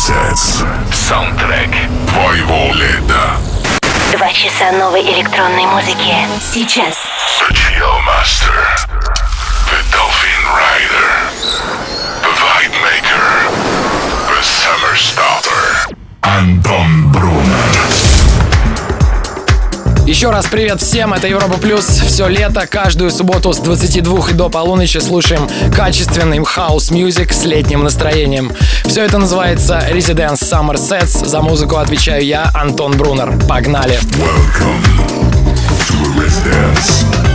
Sets. Саундтрек твоего лета. Два часа новой электронной музыки. Сейчас. The Chill Master. The Dolphin Rider. The Vibe Maker. The Summer Starter. Антон Брунер. Еще раз привет всем, это Европа Плюс. Все лето, каждую субботу с 22 и до полуночи слушаем качественный хаус-мьюзик с летним настроением. Все это называется Residence Summer Sets. За музыку отвечаю я, Антон Брунер. Погнали! Welcome to Residence.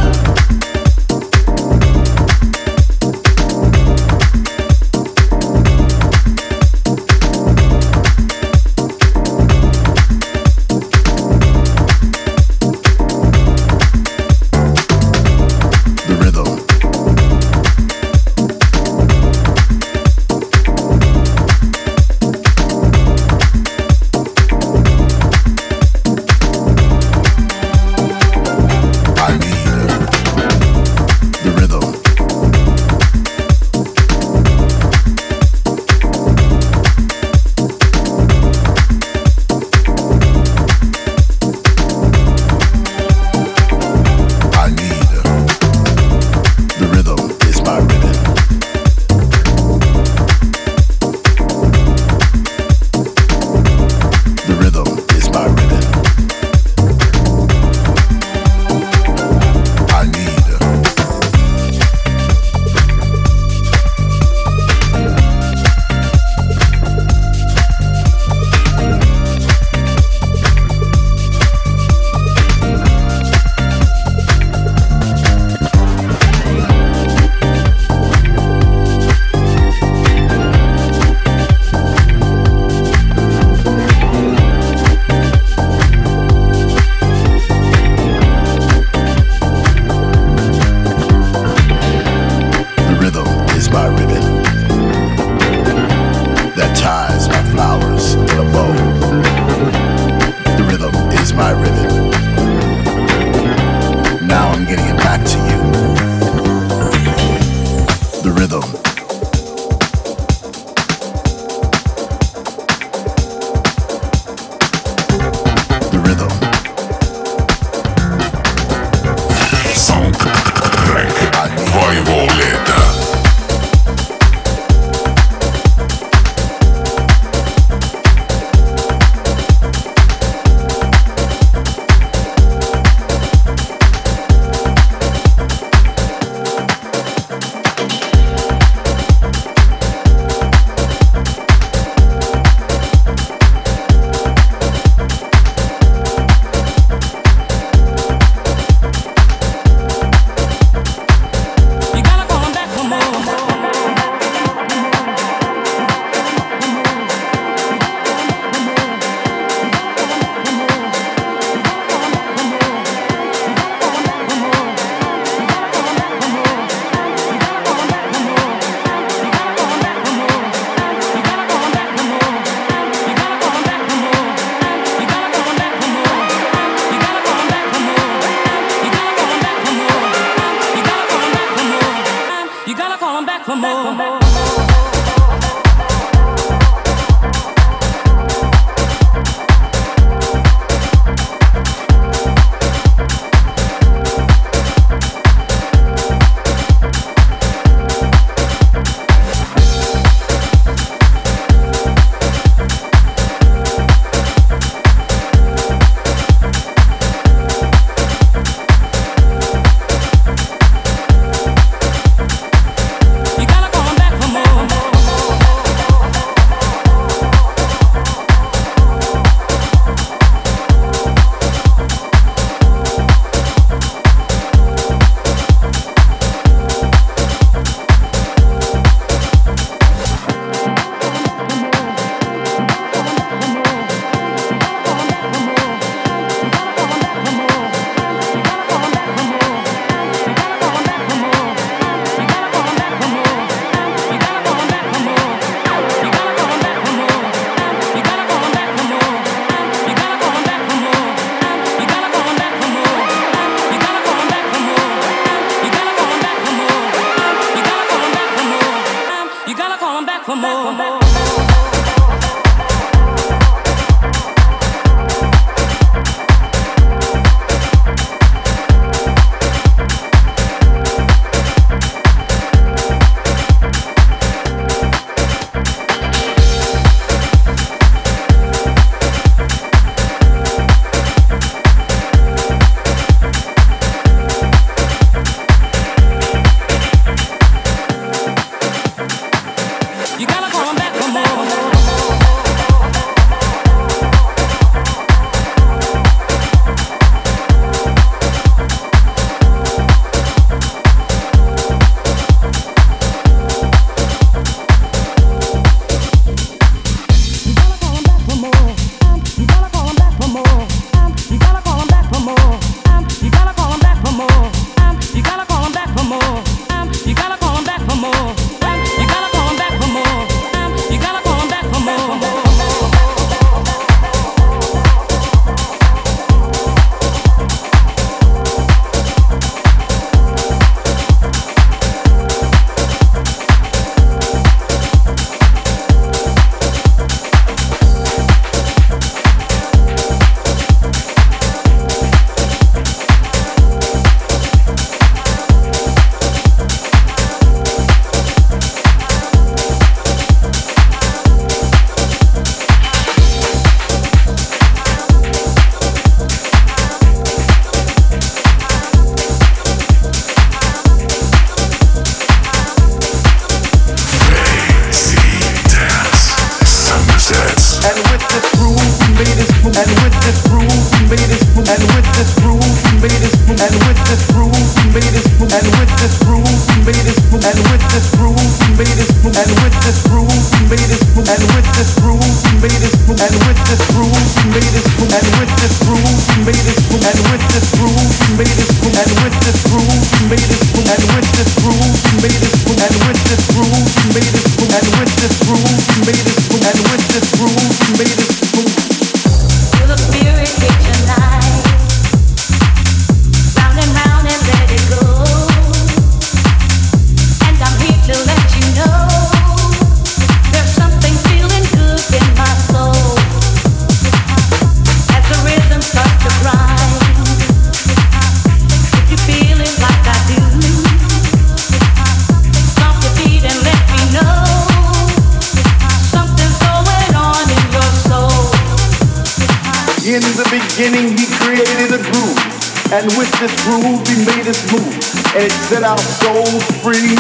And with this groove he made us move. And it set our souls free.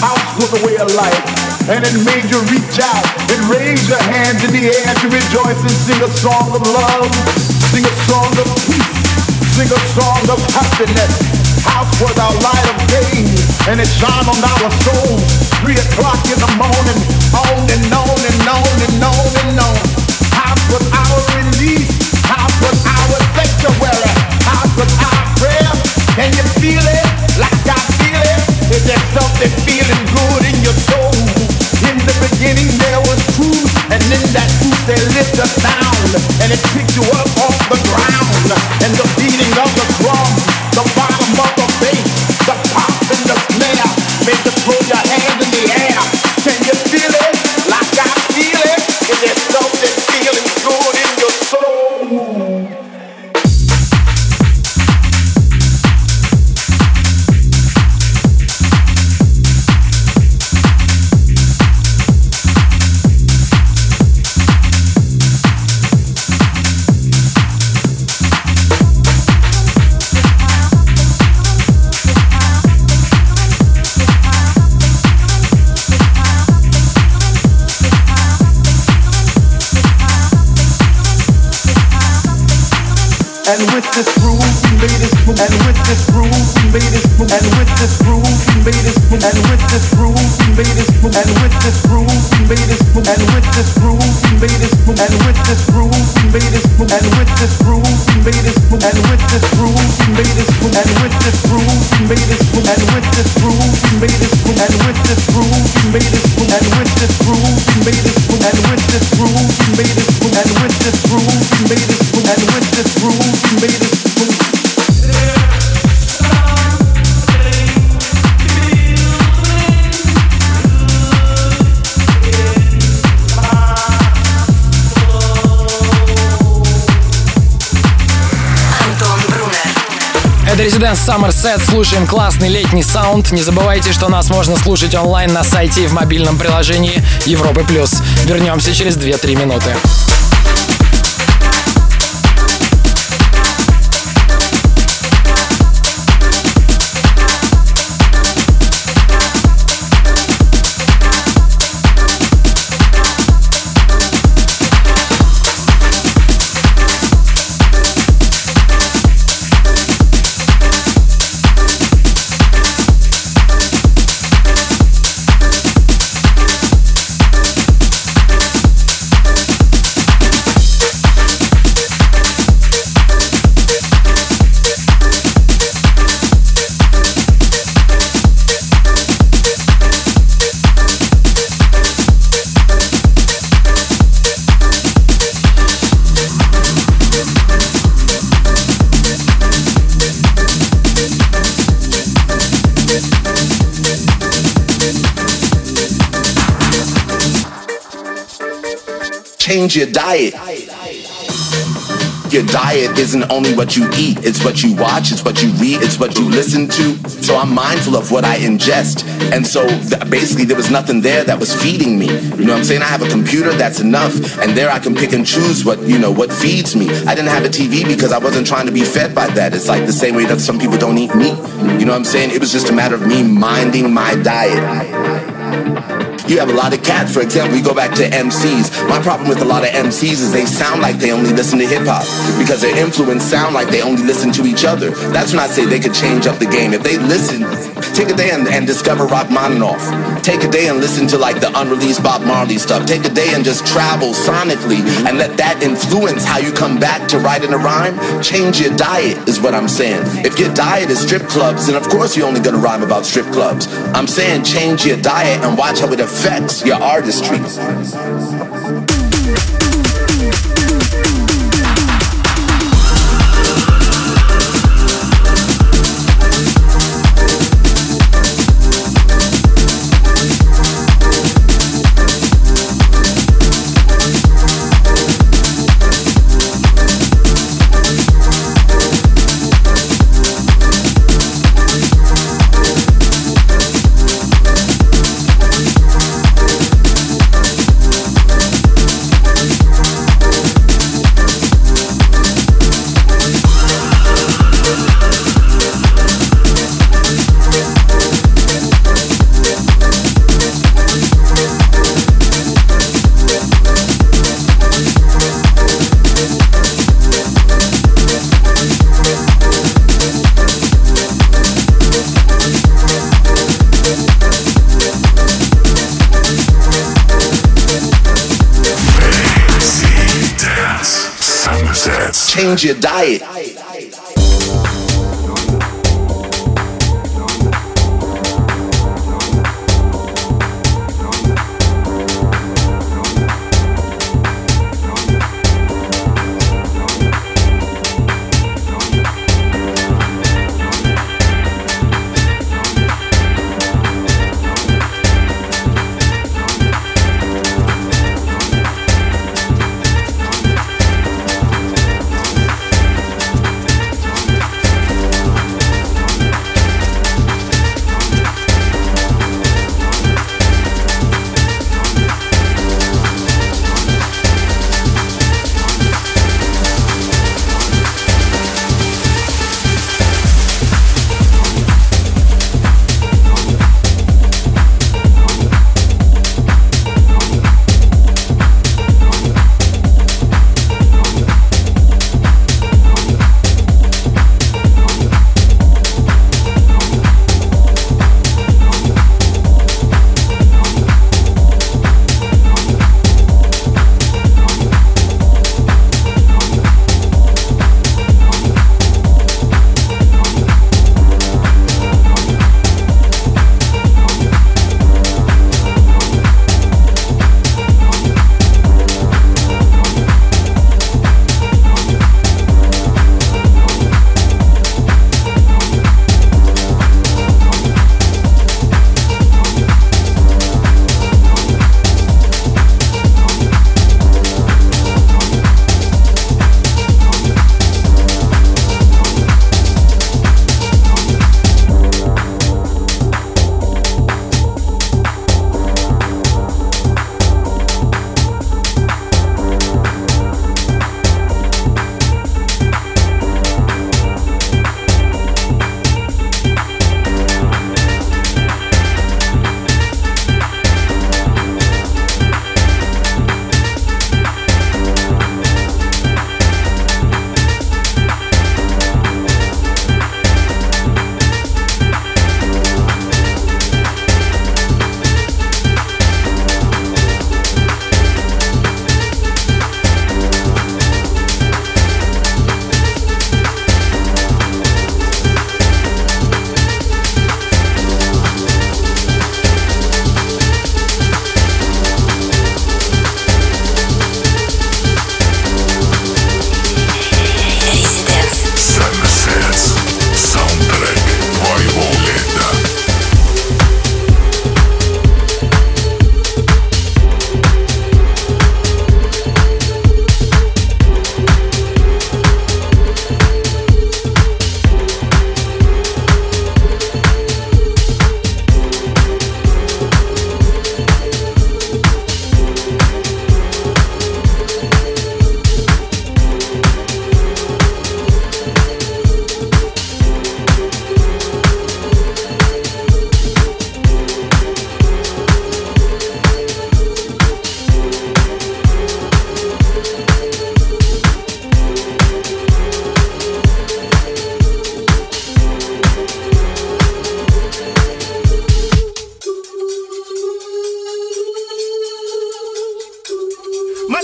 House was a way of light And it made you reach out and raise your hands in the air to rejoice and sing a song of love, sing a song of peace, sing a song of happiness. House was our light of day, and it shone on our souls. Three o'clock in the morning, on and on and on and on and on. And it picked you up off the ground, and the beating of the drum, and with this groove we made this move and with this groove we made this move and with this groove we made this move and with this groove we made this move and with this groove we made this move and with this groove we made this move and with this groove we made this move and with this groove we made this move and with this groove we made this move and with this groove we made this move and with this groove we made this move and with this groove we made this move and with this groove we made this move and with this groove we made this move and with this groove we made this move and with this groove Residence Summer Set. Слушаем классный летний саунд. Не забывайте, что нас можно слушать онлайн на сайте и в мобильном приложении Европы Плюс. Вернемся через 2-3 минуты. Change your diet. Your diet isn't only what you eat, it's what you watch, it's what you read, it's what you listen to. So I'm mindful of what I ingest. And so th- basically, there was nothing there that was feeding me. You know what I'm saying? I have a computer, that's enough. And there I can pick and choose what, you know, what feeds me. I didn't have a TV because I wasn't trying to be fed by that. It's like the same way that some people don't eat meat. You know what I'm saying? It was just a matter of me minding my diet. You have a lot of cats, for example, you go back to MCs. My problem with a lot of MCs is they sound like they only listen to hip hop because their influence sound like they only listen to each other. That's when I say they could change up the game. If they listen Take a day and, and discover Rachmaninoff. Take a day and listen to like the unreleased Bob Marley stuff. Take a day and just travel sonically and let that influence how you come back to writing a rhyme. Change your diet is what I'm saying. If your diet is strip clubs, then of course you're only gonna rhyme about strip clubs. I'm saying change your diet and watch how it affects your artistry. Your diet.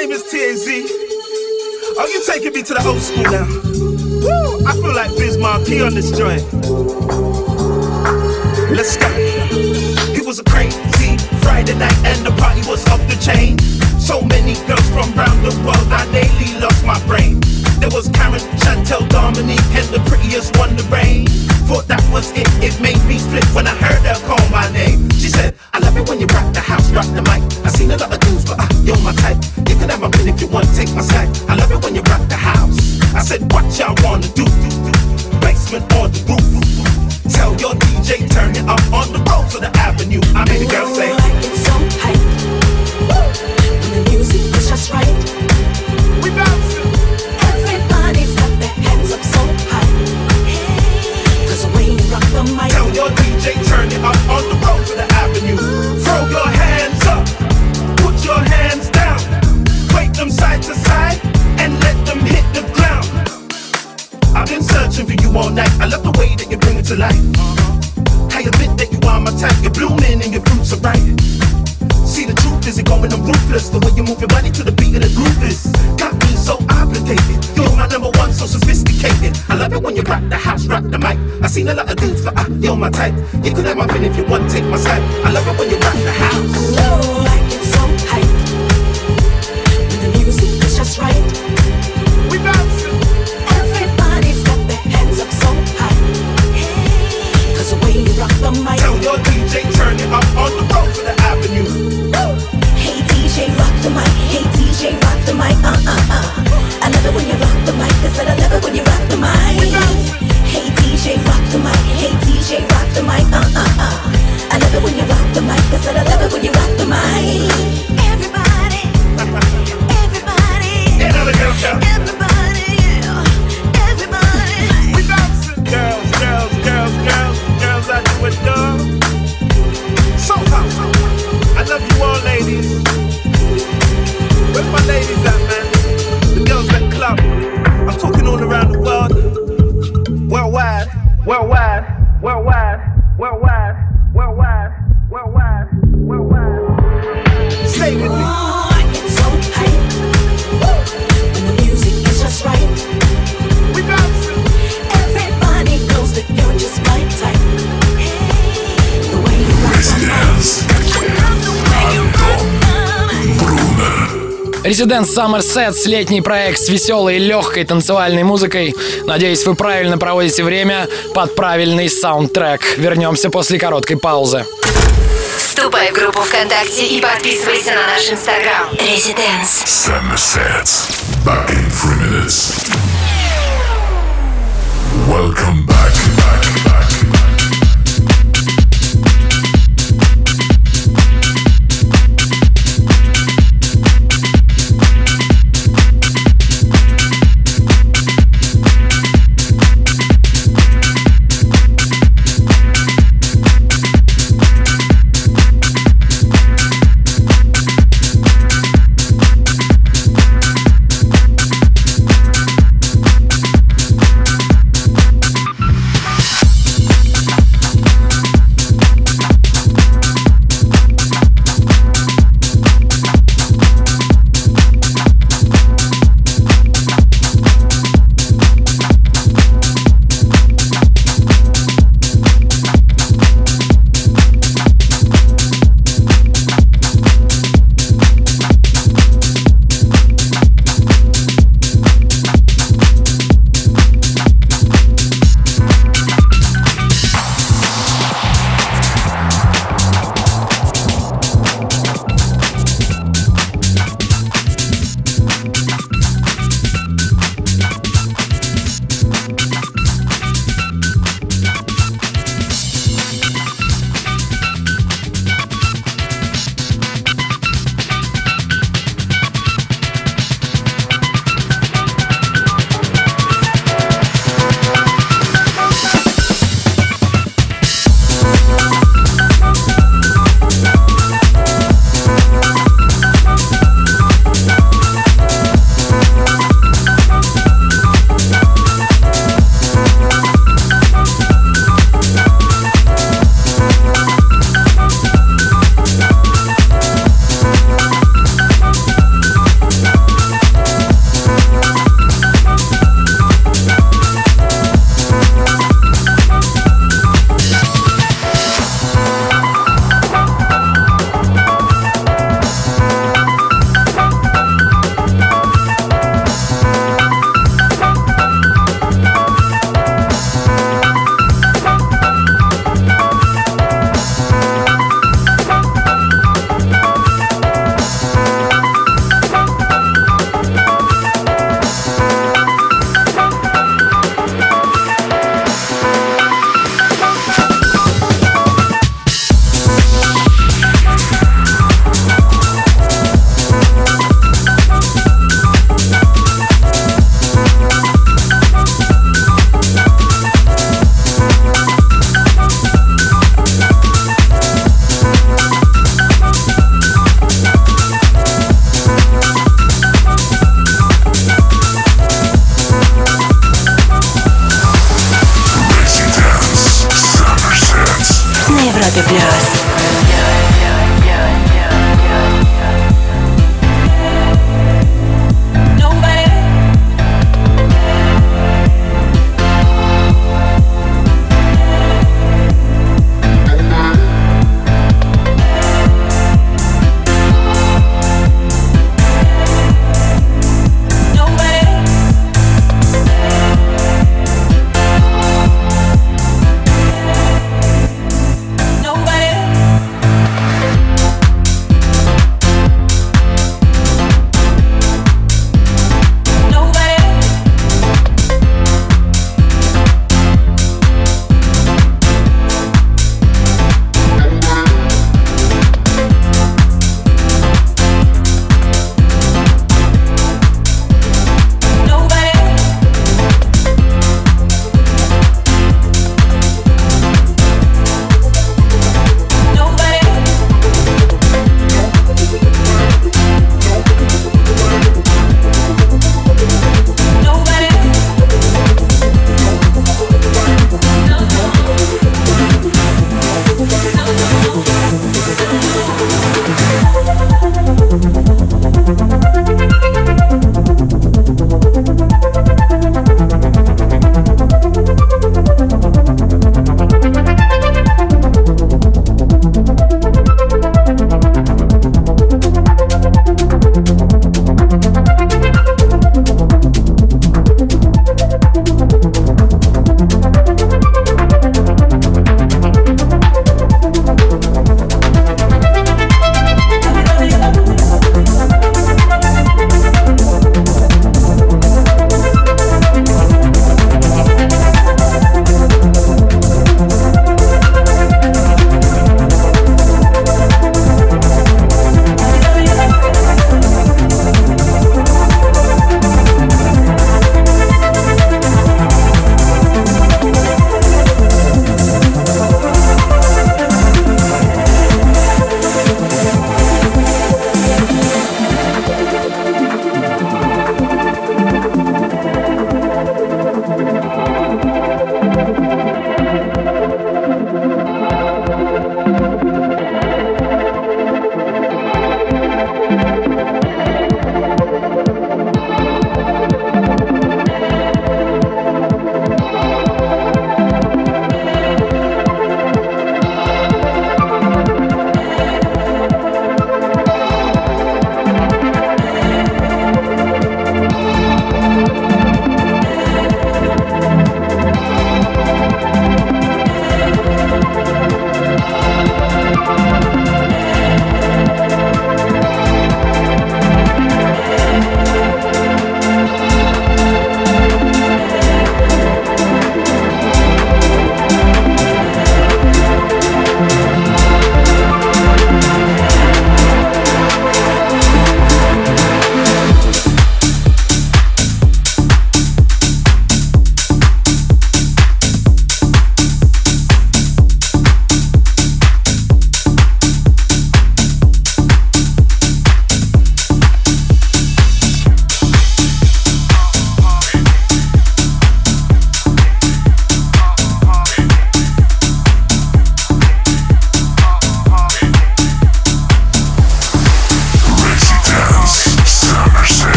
Name is TAZ. Are you taking me to the old school now. Woo, I feel like Biz Markie on this joint. Let's go. It was a crazy Friday night and the party was off the chain. So many girls from around the world, I daily lost my brain. There was Karen, Chantel, Dominique, and the prettiest one, the rain. Thought that was it, it made me flip when I heard her call my name. She said, love it when you rock the house, rock the mic. I seen a lot of dudes, but uh, you're my type. You can have my pin if you want, take my side. I love it when you rock the house. I said, what y'all wanna do? Basement on the roof. Tell your DJ, turn it up on the road to the avenue. I made the girl say, like it's so hype. When the music is just right. we bouncing. DJ, turn it up on the road to the avenue. Throw your hands up, put your hands down. Them side to side and let them hit the ground. I've been searching for you all night. I love the way that you bring it to life. I admit that you are my type. You're blooming and your fruits are ripe. See the truth is it going on ruthless. The way you move your body to the beat of the groove is Got me so obligated. You're my number one, so sophisticated. I love it when you rock the house, rock the mic. I seen a lot of dudes, but uh, you're my type. You can have my pin if you want, take my side. I love it when you rock the house. Know Residence Summer Sets, летний проект с веселой и легкой танцевальной музыкой. Надеюсь, вы правильно проводите время под правильный саундтрек. Вернемся после короткой паузы. Вступай в группу ВКонтакте и подписывайся на наш инстаграм. Резиденс. Summer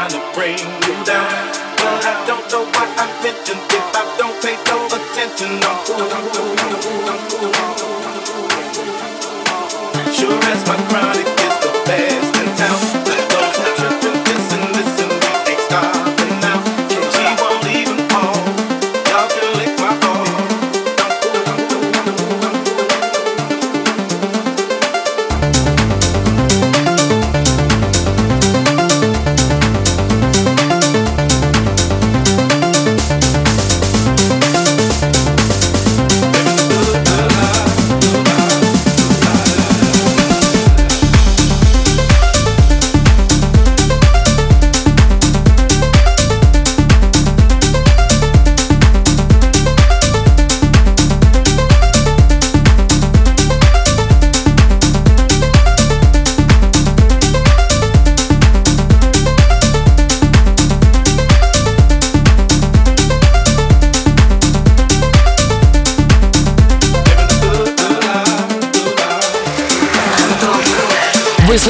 trying to bring you down. But I don't know why I mentioned if I don't pay no attention. I'm I'm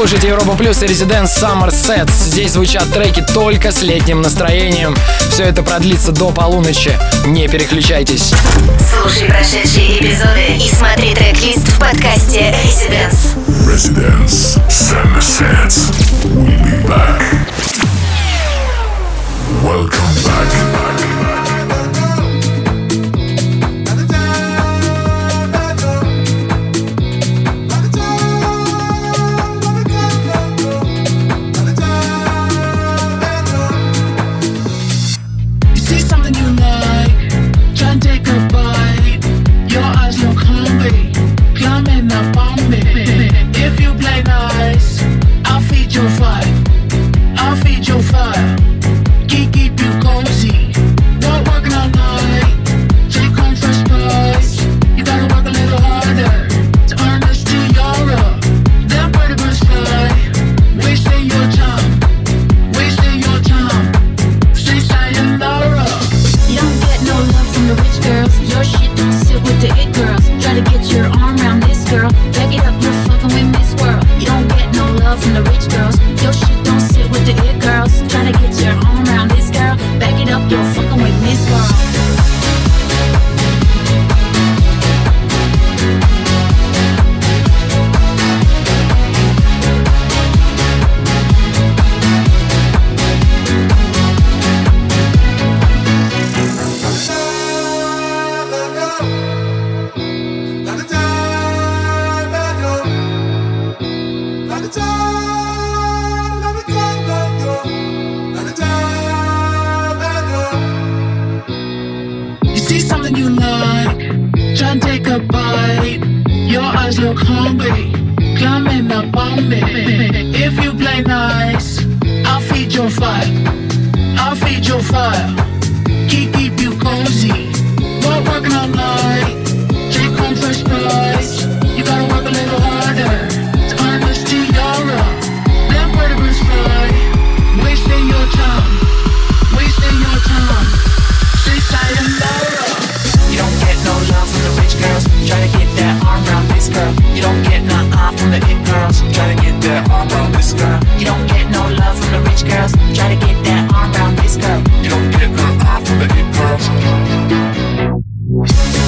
слушаете Европа Плюс и Residence Summer Sets. Здесь звучат треки только с летним настроением. Все это продлится до полуночи. Не переключайтесь. Слушай прошедшие эпизоды и смотри трек-лист в подкасте Residence. Residence Summer Sets. We'll be back. And take a bite. Your eyes look hungry, climbing up on me. If you play nice, I'll feed your fire. I'll feed your fire. Keep keep you cozy. Not working all night, take home first prize. You gotta work a little harder to earn this tiara. Pretty birds fly, wasting your time, wasting your time. Try to get that arm around this girl. You don't get no eye from the it girls. Try to get that arm around this girl. You don't get no love from the rich girls. Try to get that arm around this girl. You don't get no eye from the it girls.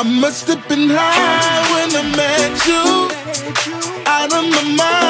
I must have been high when I met you. Out of my mind.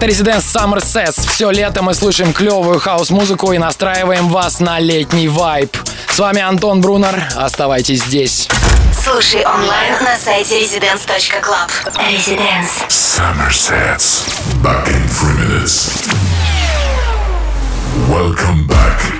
это Residence Summer Sets. Все лето мы слушаем клевую хаос-музыку и настраиваем вас на летний вайб. С вами Антон Брунер. Оставайтесь здесь. Слушай онлайн на сайте residence.club. Residence. Summer Sets. Back in three minutes. Welcome back.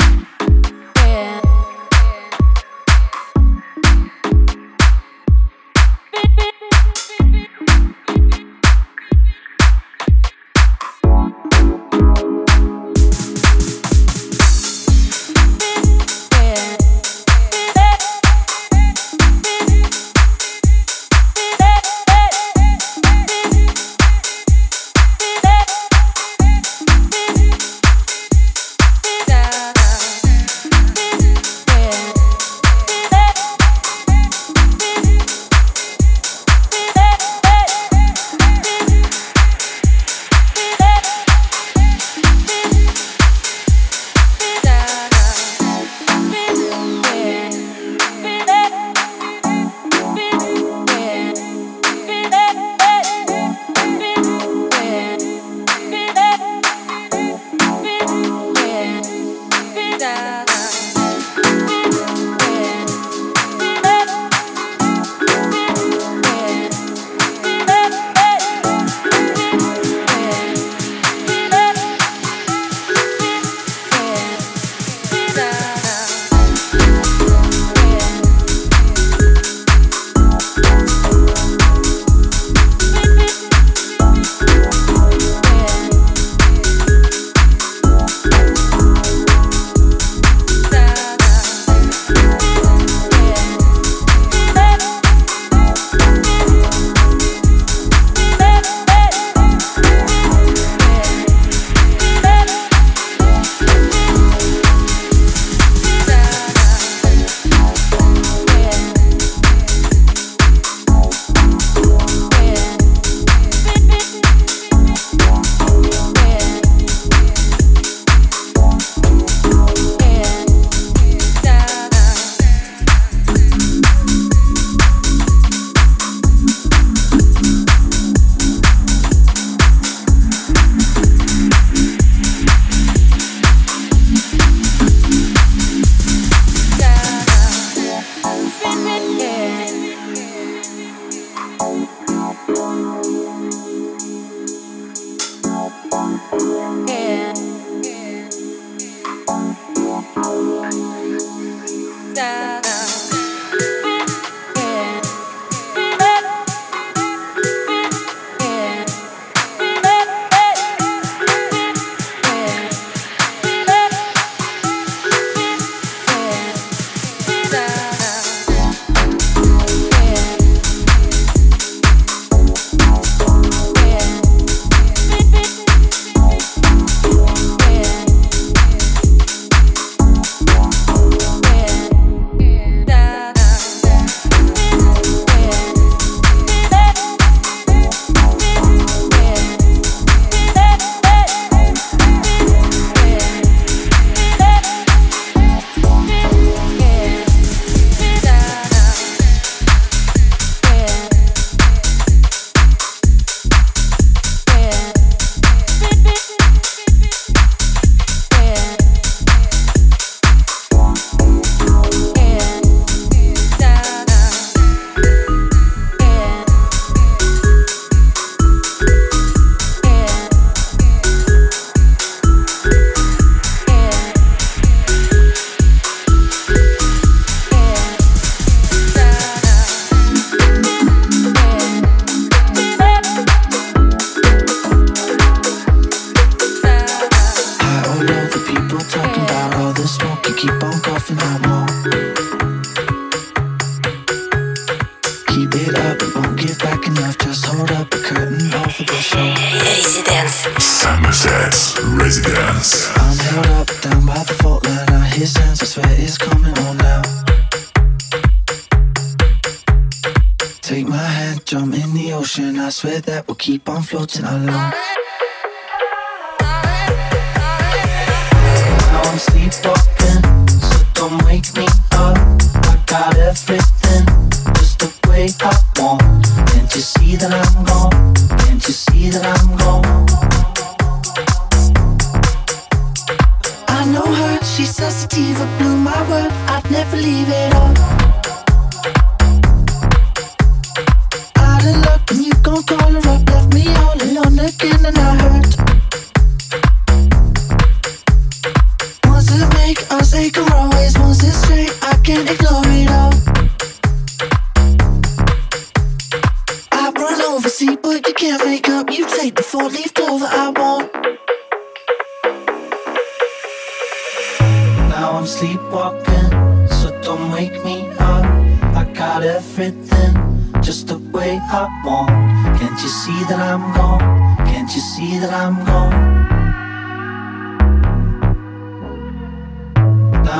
Floating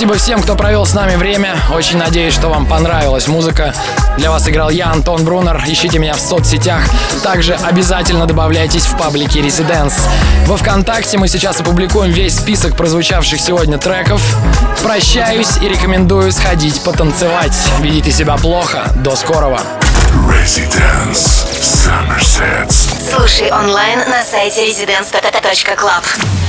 Спасибо всем, кто провел с нами время. Очень надеюсь, что вам понравилась музыка. Для вас играл я, Антон Брунер. Ищите меня в соцсетях. Также обязательно добавляйтесь в паблике Residence. Во Вконтакте мы сейчас опубликуем весь список прозвучавших сегодня треков. Прощаюсь и рекомендую сходить потанцевать. Ведите себя плохо. До скорого. Residence Summer Sets. Слушай онлайн на сайте residence.club.